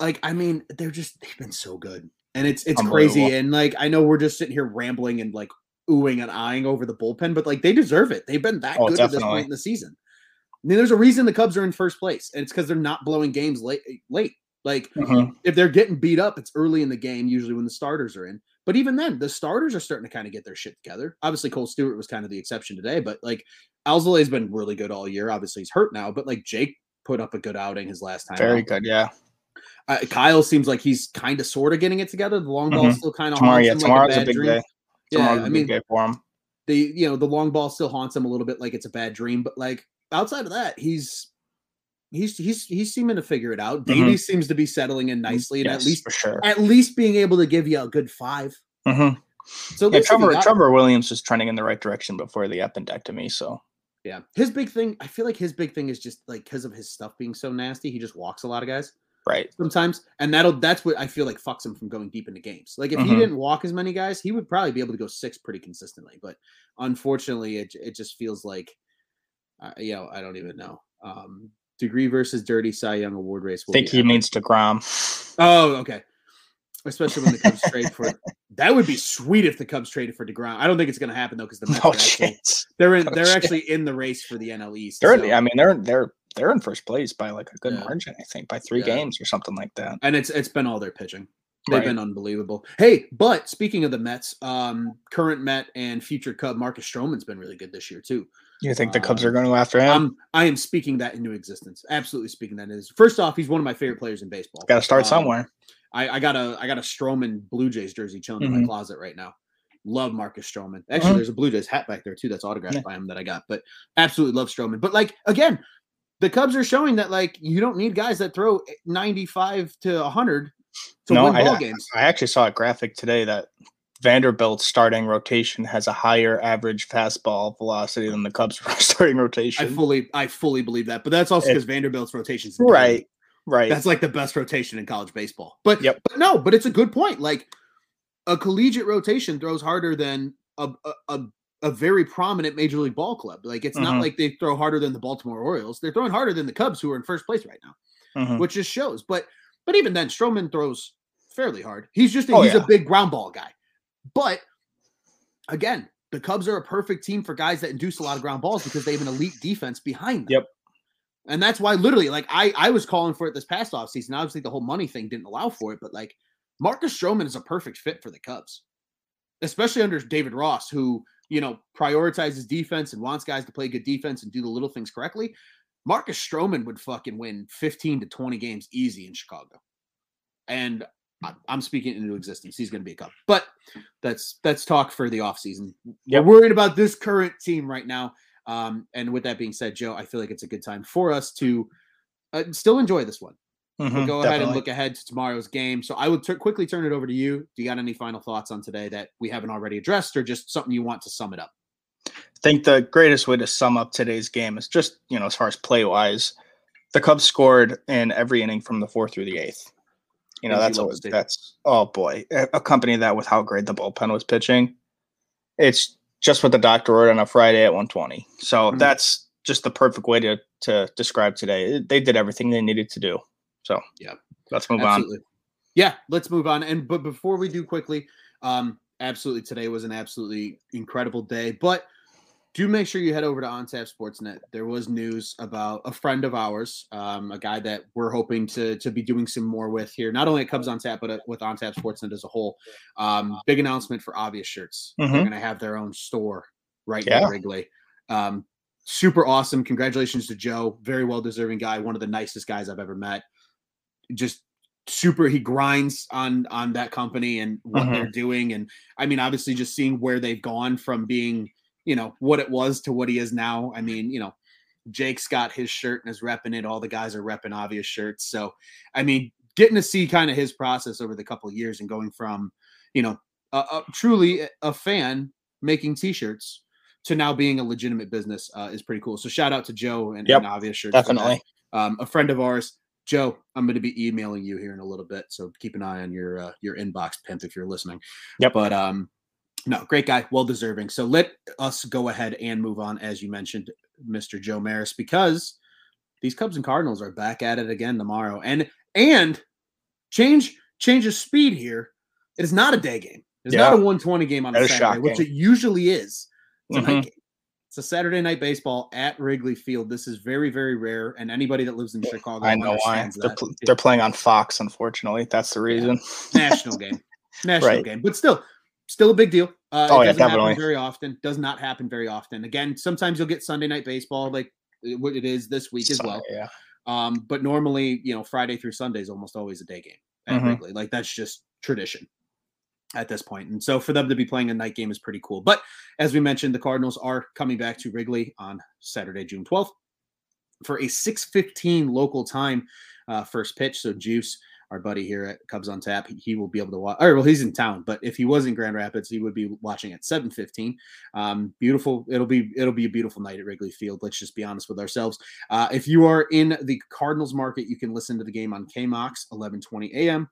like, I mean, they're just they've been so good. And it's it's crazy. And like I know we're just sitting here rambling and like oohing and eyeing over the bullpen, but like they deserve it. They've been that Oh, good at this point in the season. I mean, there's a reason the Cubs are in first place, and it's because they're not blowing games late late. Like Mhm. if they're getting beat up, it's early in the game, usually when the starters are in. But even then, the starters are starting to kind of get their shit together. Obviously, Kohl Stewart was kind of the exception today, but like Alzolay's been really good all year. Obviously, he's hurt now, but like Jake put up a good outing his last time. Very out. good. Yeah. Uh, Kyle seems like he's kind of sort of getting it together. The long ball Mhm. still kind of Tomorrow, haunts yeah, him tomorrow's like a a big dream. day. Yeah, Tomorrow's I a mean big day for him. the you know the long ball still haunts him a little bit like it's a bad dream, but like outside of that, he's he's he's he's seeming to figure it out. Mhm. Davies seems to be settling in nicely, and Yes, at least for sure. at least being able to give you a good five. Mhm. So Yeah, least if you Trevor, got- Trevor Williams is trending in the right direction before the appendectomy. So Yeah. His big thing, I feel like his big thing is just like because of his stuff being so nasty, he just walks a lot of guys right. sometimes. And that'll that's what I feel like fucks him from going deep into games. Like if he Mhm. didn't walk as many guys, he would probably be able to go six pretty consistently. But unfortunately, it it just feels like uh, you know, I don't even know. Um degree versus dirty Cy Young award race. I think he epic. means Degrom. Oh, okay. Especially when the Cubs trade for that would be sweet if the Cubs traded for Degrom. I don't think it's going to happen though because the Mets No are actually, they're in No they're actually in the race for the NL East. They're, so- I mean, they're they're they're in first place by like a good Yeah. margin. I think by three Yeah. games or something like that. and it's it's been all their pitching. They've Right. been unbelievable. Hey, but speaking of the Mets, um, current Met and future Cub Marcus Stroman's been really good this year too. You think the Cubs Um, are going to go after him? I'm I am speaking that into existence. Absolutely speaking that is. First off, he's one of my favorite players in baseball. Got to start Um, somewhere. I, I got a I got a Stroman Blue Jays jersey chilling in my Mhm. closet right now. Love Marcus Stroman. Actually, Mhm. there's a Blue Jays hat back there too that's autographed Yeah. by him that I got. But absolutely love Stroman. But like again, the Cubs are showing that like you don't need guys that throw 95 to 100 to No, win I- ball games. I actually saw a graphic today that Vanderbilt's starting rotation has a higher average fastball velocity than the Cubs' starting rotation. I fully I fully believe that. But that's also because Vanderbilt's rotations right, right. That's like the best rotation in college baseball. But, Yep. but no, but it's a good point. Like a collegiate rotation throws harder than a a, a, a very prominent major league ball club. Like it's not Mhm. like they throw harder than the Baltimore Orioles. They're throwing harder than the Cubs, who are in first place right now, Mhm. which just shows. But but even then, Stroman throws fairly hard. He's just a, Oh, he's yeah. a big ground ball guy. But again, the Cubs are a perfect team for guys that induce a lot of ground balls because they have an elite defense behind them. Yep. And that's why literally, like I, I was calling for it this past offseason. Obviously, the whole money thing didn't allow for it, but like Marcus Stroman is a perfect fit for the Cubs, especially under David Ross, who you know prioritizes defense and wants guys to play good defense and do the little things correctly. Marcus Stroman would fucking win 15 to 20 games easy in Chicago. And I'm speaking into existence. He's going to be a Cub. But that's that's talk for the offseason. Yep. We're worried about this current team right now. Um, and with that being said, Joe, I feel like it's a good time for us to uh, still enjoy this one. We'll Mhm, go ahead and look ahead to tomorrow's game. So I will tur- quickly turn it over to you. Do you got any final thoughts on today that we haven't already addressed, or just something you want to sum it up? I think the greatest way to sum up today's game is just, you know, as far as play wise, the Cubs scored in every inning from the fourth through the eighth. You know, that's always that's oh boy. Accompany that with how great the bullpen was pitching. It's just what the doctor wrote on a Friday at 120. So Mhm. that's just the perfect way to to describe today. They did everything they needed to do. So Yeah. let's move on. Yeah, let's move on. And but before we do quickly, um, absolutely today was an absolutely incredible day. But do make sure you head over to OnTap Sportsnet. There was news about a friend of ours, um, a guy that we're hoping to to be doing some more with here, not only at Cubs on Tap, but at, with OnTap Sportsnet as a whole. Um, big announcement for Obvious Shirts. They're Mhm. going to have their own store right Yeah. in Wrigley. Um, super awesome. Congratulations to Joe. Very well deserving guy. One of the nicest guys I've ever met. Just super he grinds on on that company and what Mhm. they're doing and i mean obviously just seeing where they've gone from being you know what it was to what he is now i mean you know jake's got his shirt and is repping it all the guys are repping obvious shirts so i mean getting to see kind of his process over the couple of years and going from you know a, a, truly a- a fan making t-shirts to now being a legitimate business uh, is pretty cool so shout out to joe and, Yep, and obvious shirts definitely. um, a friend of ours Joe, I'm going to be emailing you here in a little bit, so keep an eye on your uh, your inbox, pimp, if you're listening. Yep. But um, no, great guy, well deserving. So let us go ahead and move on, as you mentioned, Mr. Joe Maris, because these Cubs and Cardinals are back at it again tomorrow, and and change change of speed here. It is not a day game. It's not a 120 game on a That Saturday, which it usually is. It's a night mm-hmm. game. It's a Saturday night baseball at Wrigley Field. This is very, very rare, and anybody that lives in Chicago I know why. They're, pl- they're playing on Fox, unfortunately. That's the reason. national game, national Right. game, but still, still a big deal. Uh, Oh, it yeah, doesn't happen definitely. very often. Does not happen very often. Again, sometimes you'll get Sunday night baseball, like what it is this week as well. Yeah. Um, but normally, you know, Friday through Sunday is almost always a day game at Mhm. Wrigley. Like that's just tradition at this point. And so for them to be playing a night game is pretty cool. But as we mentioned, the Cardinals are coming back to Wrigley on Saturday, June 12th for a 6:15 local time uh, first pitch. So Juice, our buddy here at Cubs on Tap, he, will be able to watch. Or well, he's in town, but if he was in Grand Rapids, he would be watching at 7:15. Um, beautiful. It'll be it'll be a beautiful night at Wrigley Field. Let's just be honest with ourselves. Uh, if you are in the Cardinals market, you can listen to the game on KMOX 11:20 a.m.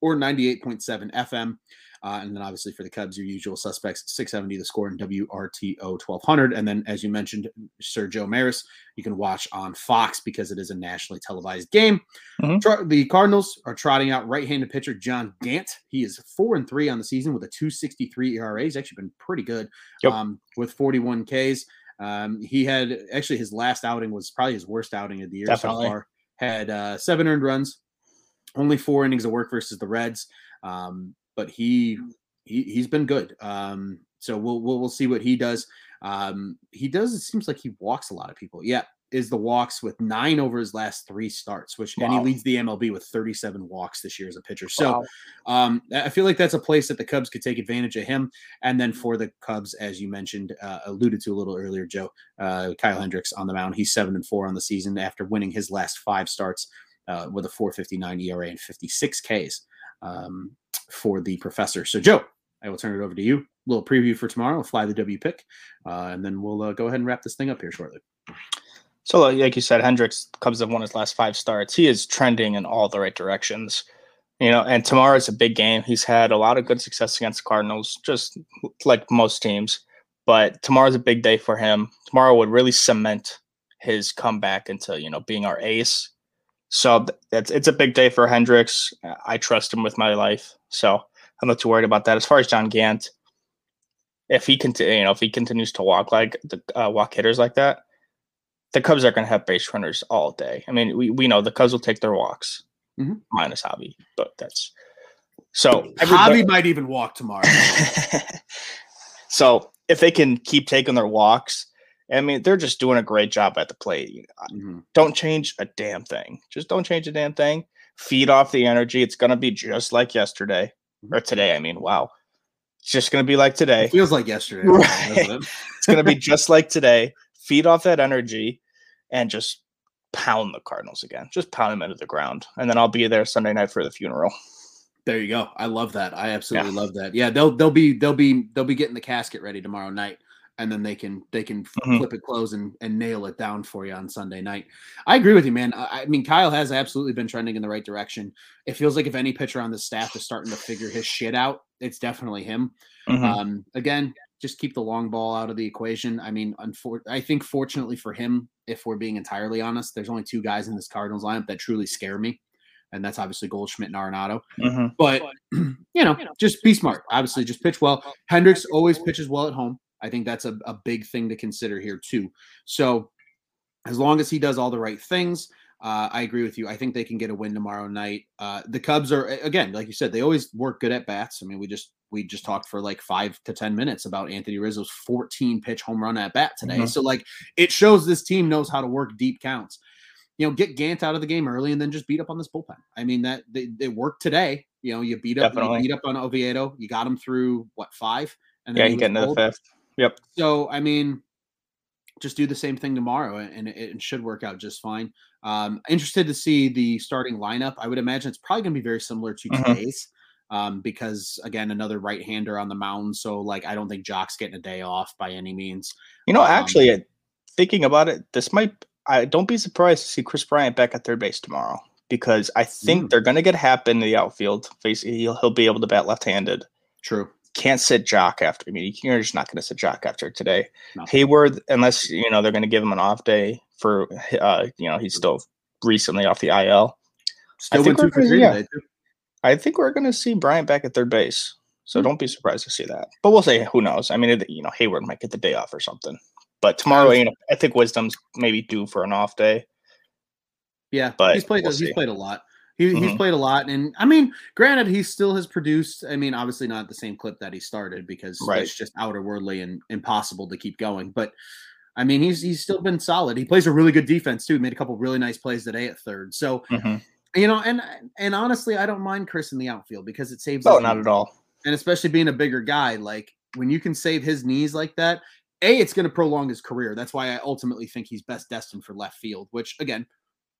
or 98.7 FM. Uh, and then obviously for the Cubs, your usual suspects, 670 the score and WRTO 1200. And then, as you mentioned, Sir Joe Maris, you can watch on Fox because it is a nationally televised game. Mhm. Tr- The Cardinals are trotting out right handed pitcher John Gant. He is four and three on the season with a 263 ERA. He's actually been pretty good Yep. um, with 41 Ks. Um, he had actually his last outing was probably his worst outing of the year Definitely. so far. Had uh, seven earned runs, only four innings of work versus the Reds. Um, but he he he's been good. Um, so we'll, we'll we'll see what he does. Um, he does. It seems like he walks a lot of people. Yeah, is the walks with nine over his last three starts, which and he leads the MLB with 37 walks this year as a pitcher. So Wow. um, I I feel like that's a place that the Cubs could take advantage of him. And then for the Cubs, as you mentioned, uh, alluded to a little earlier, Joe, uh, Kyle Hendricks on the mound. He's seven and four on the season after winning his last five starts uh, with a 4.59 ERA and 56 Ks um, for the professor. So, Joe, I will turn it over to you. A little preview for tomorrow. Fly the W pick, uh, and then we'll uh, go ahead and wrap this thing up here shortly. So, like you said, Hendricks Cubs have won his last five starts. He is trending in all the right directions. You know, and tomorrow is a big game. He's had a lot of good success against the Cardinals, just like most teams. But tomorrow's a big day for him. Tomorrow would really cement his comeback into you know being our ace. So it's it's a big day for Hendricks. I trust him with my life, so I'm not too worried about that. As far as John Gant, if he continue, you know, if he continues to walk like the uh, walk hitters like that, the Cubs are going to have base runners all day. I mean, we, we know the Cubs will take their walks, Mhm. minus Hobby, but that's so. Hobby might even walk tomorrow. so if they can keep taking their walks, I mean, they're just doing a great job at the plate. Mhm. Don't change a damn thing. Just don't change a damn thing. Feed off the energy. It's going to be just like yesterday mm-hmm. or today. I mean, wow. It's just going to be like today. It feels like yesterday. Right. it? It's going to be just like today. Feed off that energy and just pound the Cardinals again. Just pound them into the ground. And then I'll be there Sunday night for the funeral. There you go. I love that. I absolutely love that. Yeah, they'll they'll be they'll be they'll be getting the casket ready tomorrow night, and then they can they can f- Mhm. flip it close and and nail it down for you on Sunday night. I agree with you, man. I, I mean, Kyle has absolutely been trending in the right direction. It feels like if any pitcher on the staff is starting to figure his shit out, it's definitely him. Mhm. Um, again, just keep the long ball out of the equation. I mean, unfor- I think fortunately for him, if we're being entirely honest, there's only two guys in this Cardinals lineup that truly scare me, and that's obviously Goldschmidt and Arenado. Mhm. But you know, just be smart. Obviously, just pitch well. Hendricks always pitches well at home. I think that's a, a big thing to consider here too. So as long as he does all the right things, uh, I agree with you. I think they can get a win tomorrow night. Uh, the Cubs are again, like you said, they always work good at bats. I mean, we just we just talked for like five to ten minutes about Anthony Rizzo's 14 pitch home run at bat today. Mhm. So like it shows this team knows how to work deep counts. You know, get Gant out of the game early and then just beat up on this bullpen. I mean, that they, they worked today. You know, you beat up you beat up on Oviedo. You got him through what five? And Yeah, he you get into the fifth. Yep. So I mean, just do the same thing tomorrow, and it, it should work out just fine. Um, interested to see the starting lineup. I would imagine it's probably going to be very similar to Mhm. today's, um, because again, another right-hander on the mound. So like, I don't think Joc's getting a day off by any means. You know, Um, actually, thinking about it, this might. I don't be surprised to see Kris Bryant back at third base tomorrow because I think Mm. they're going to get Happ in the outfield. He'll, he'll be able to bat left-handed. True. Can't sit Joc after. I mean, you're just not going to sit Joc after today. No. Heyward, unless you know they're going to give him an off day for, uh, you know, he's still recently off the IL. Still think two we're gonna- yeah. I think we're going to see Bryant back at third base. So Hmm. don't be surprised to see that. But we'll say who knows. I mean, it, you know, Heyward might get the day off or something. But tomorrow, you know, I think Wisdom's maybe due for an off day. Yeah, But he's played. we'll he's see. played a lot. He, He's Mhm. played a lot, and I mean, granted, he still has produced. I mean, obviously not the same clip that he started because Right. it's just outer worldly and impossible to keep going. But I mean, he's he's still been solid. He plays a really good defense too. Made a couple really nice plays today at third. So Mhm. you know, and and honestly, I don't mind Kris in the outfield because it saves. Oh, not knees. at all. And especially being a bigger guy, like when you can save his knees like that, a it's going to prolong his career. That's why I ultimately think he's best destined for left field. Which again,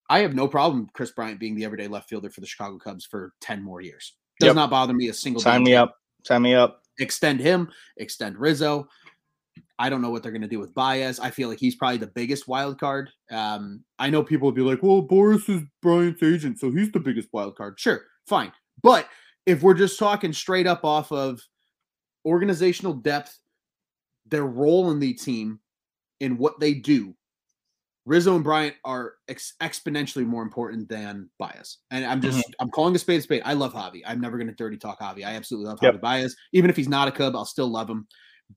I have no problem with Kris Bryant being the everyday left fielder for the Chicago Cubs for ten more years. Does Yep. not bother me a single. Sign me up. Sign me up. extend him, extend Rizzo. I don't know what they're going to do with Baez. I feel like he's probably the biggest wild card. Um, I know people will be like, well, Boras is Bryant's agent, so he's the biggest wild card. Sure, fine. But if we're just talking straight up off of organizational depth, their role in the team, and what they do, Rizzo and Bryant are ex- exponentially more important than Baez. And I'm just mm-hmm. I'm calling a spade a spade. I love Javi. I'm never going to dirty talk Javi. I absolutely love Yep. Javi Baez. Even if he's not a Cub, I'll still love him.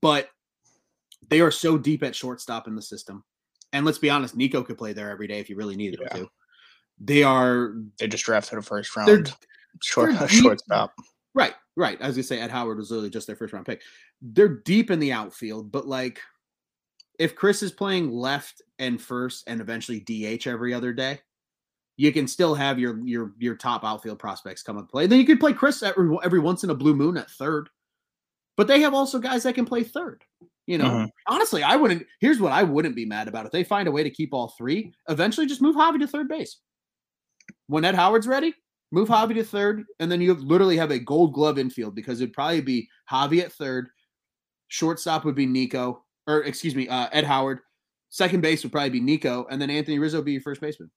But they are so deep at shortstop in the system. And let's be honest, Nico could play there every day if you really needed Yeah. him to. They are They just drafted a first they're round short they're shortstop. Right, right. I was gonna say Ed Howard was literally just their first round pick. They're deep in the outfield, but like if Kris is playing left and first and eventually DH every other day, you can still have your your your top outfield prospects come and play. Then you could play Kris every every once in a blue moon at third. But they have also guys that can play third. You know, Mhm. honestly, I wouldn't. Here's what I wouldn't be mad about if they find a way to keep all three. Eventually, just move Javi to third base. When Ed Howard's ready, move Javi to third, and then you literally have a Gold Glove infield because it'd probably be Javi at third, shortstop would be Nico, or excuse me, uh, Ed Howard. Second base would probably be Nico, and then Anthony Rizzo would be your first baseman.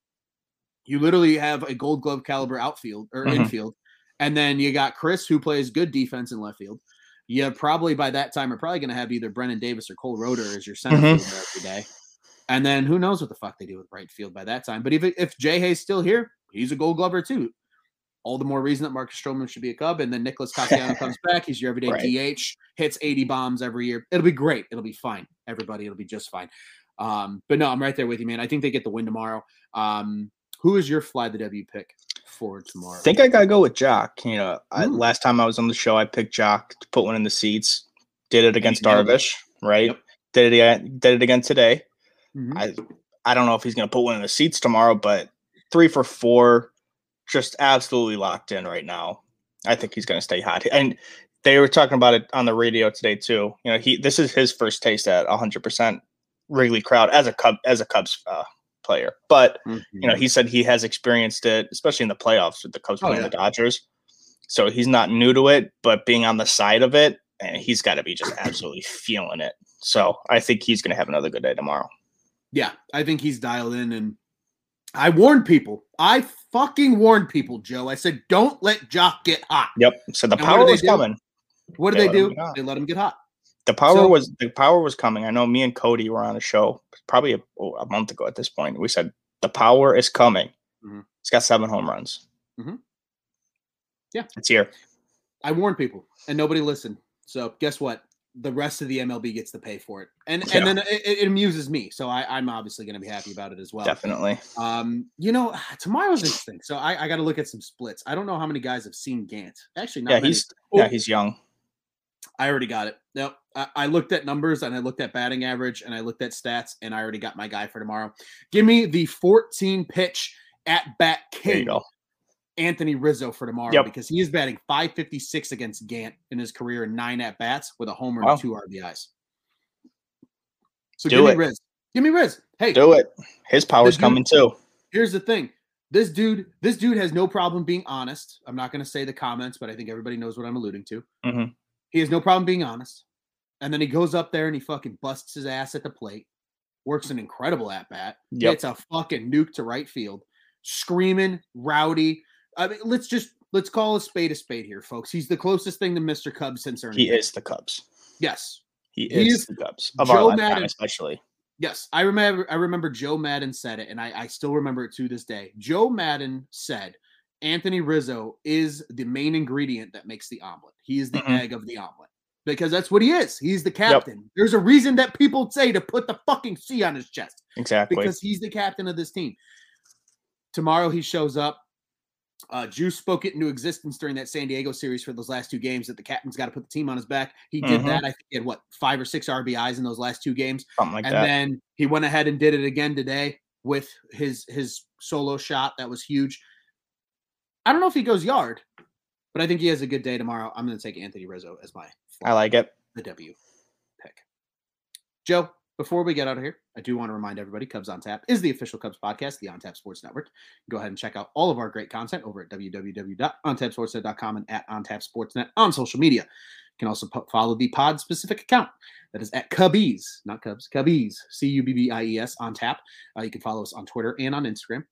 You literally have a Gold Glove caliber outfield or Mhm. infield, and then you got Kris who plays good defense in left field. You probably by that time are probably going to have either Brennen Davis or Cole Roederer as your center Mhm. fielder every day. And then who knows what the fuck they do with right field by that time. But if if Jay Hay's still here, he's a gold glover too. All the more reason that Marcus Stroman should be a Cub. And then Nicholas Castellanos comes back. He's your everyday Right. DH, hits 80 bombs every year. It'll be great. It'll be fine. Everybody, it'll be just fine. Um, but no, I'm right there with you, man. I think they get the win tomorrow. Um, who is your fly the W pick for tomorrow? I think I gotta go with Joc. You know, I, Mm. last time I was on the show, I picked Joc to put one in the seats. Did it against. Darvish, right? Yep. Did it again. Did it again today. Mhm. I I don't know if he's gonna put one in the seats tomorrow, but three for four, just absolutely locked in right now. I think he's gonna stay hot. And they were talking about it on the radio today too. You know, he this is his first taste at 100 percent Wrigley crowd as a Cub as a Cubs uh, player, but you know, Mhm. he said he has experienced it, especially in the playoffs with the Cubs Oh, playing yeah. the Dodgers. So he's not new to it, but being on the side of it, and he's got to be just absolutely feeling it. So I think he's going to have another good day tomorrow. Yeah, I think he's dialed in and I warned people. I fucking warned people, Joe. I said, don't let Joc get hot. Yep. So the And power was do? coming. What did They they, do? They let him get hot. The power So- was the power was coming. I know me and Cody were on a show probably a, oh, a month ago at this point. We said the power is coming. Mhm. He's got seven home runs. Mhm. Yeah. it's here. I warned people and nobody listened. So guess what? The rest of the MLB gets to pay for it. And Yeah. and then it, it amuses me. So I, I'm obviously going to be happy about it as well. Definitely. Um, you know, tomorrow's interesting. So I, I got to look at some splits. I don't know how many guys have seen Gant. Actually, not Yeah, many. he's Oh, yeah he's young. I already got it. No, I, I looked at numbers and I looked at batting average and I looked at stats and I already got my guy for tomorrow. Give me the 14 pitch at bat There you king, go. Anthony Rizzo for tomorrow Yep. because he is batting 556 against Gant in his career in nine at bats with a homer Wow. and two RBIs. So Do give it. me Riz. Give me Riz. Hey, Do it. His power's dude- coming too. here's the thing. This dude, this dude has no problem being honest. I'm not going to say the comments, but I think everybody knows what I'm alluding to. Mhm. He has no problem being honest. And then he goes up there and he fucking busts his ass at the plate, works an incredible at bat, Yep. a fucking nuke to right field, screaming, rowdy. I mean, let's just let's call a spade a spade here, folks. He's the closest thing to Mr. Cubs since Ernie. He is the Cubs. Yes, He, He is is the Cubs of Joe our Madden. especially. Yes, I remember. I remember Joe Maddon said it, and I, I still remember it to this day. Joe Maddon said Anthony Rizzo is the main ingredient that makes the omelet. He is the Mhm. egg of the omelet because that's what he is. He's the captain. There's a reason that people say to put the fucking C on his chest Exactly. because he's the captain of this team. Tomorrow he shows up. Uh, Juice spoke it into existence during that San Diego series for those last two games that the captain's got to put the team on his back. He did Mhm. that. I think he had what five or six RBIs in those last two games, Something like and that. then he went ahead and did it again today with his his solo shot. That was huge. I don't know if he goes yard, but I think he has a good day tomorrow. I'm going to take Anthony Rizzo as my I like it. the W pick. Joe, before we get out of here, I do want to remind everybody Cubs on Tap is the official Cubs podcast, the On Tap Sports Network. Go ahead and check out all of our great content over at www.ontapsportsnet.com and at ontapsportsnet on social media. You can also po- follow the pod specific account that is at Cubbies, not Cubs, Cubbies, C U B B I E S on tap. Uh, you can follow us on Twitter and on Instagram.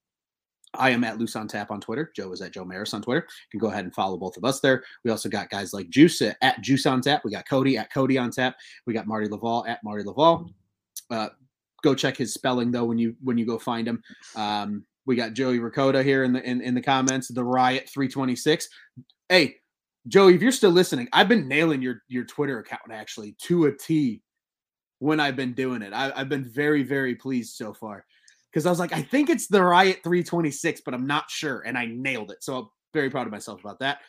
I am at Loose on Tap on Twitter. Joe is at Joe Maris on Twitter. You can go ahead and follow both of us there. We also got guys like Juice at, at Juice on Tap. We got Cody at Cody on Tap. We got Marty Laval at Marty Laval. Uh, go check his spelling though when you when you go find him. Um, we got Joey Ricotta here in the in, in the comments. The Riot 326. Hey, Joey, if you're still listening, I've been nailing your your Twitter account actually to a T when I've been doing it. I, I've been very very pleased so far because I was like, I think it's the Riot 326, but I'm not sure, and I nailed it. So I'm very proud of myself about that.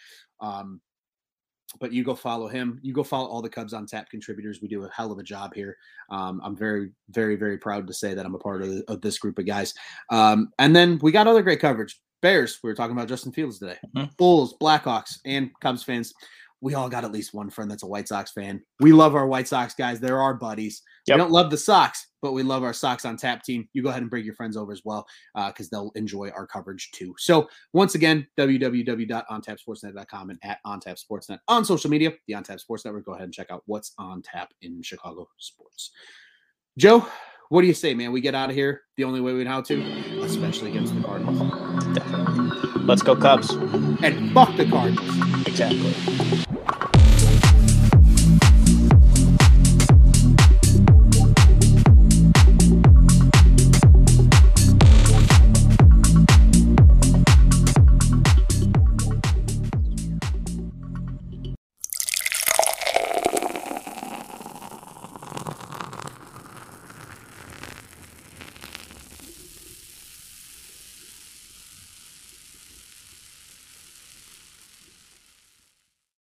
Um, but you go follow him. You go follow all the Cubs on Tap contributors. We do a hell of a job here. Um, I'm very, very, very proud to say that I'm a part of, the, of this group of guys. Um, and then we got other great coverage. Bears. We were talking about Justin Fields today. Mhm. Bulls, Blackhawks, and Cubs fans. We all got at least one friend that's a White Sox fan. We love our White Sox guys. They're our buddies. Yep. We don't love the Sox, but we love our Sox on Tap team. You go ahead and bring your friends over as well uh, because they'll enjoy our coverage too. So once again, www.ontapsportsnet.com and at ontapsportsnet on social media, the OnTap Sports Network. Go ahead and check out what's on tap in Chicago sports. Joe, what do you say, man? We get out of here the only way we know how to, especially against the Cardinals. Definitely. Let's go Cubs. And fuck the Cardinals. Exactly.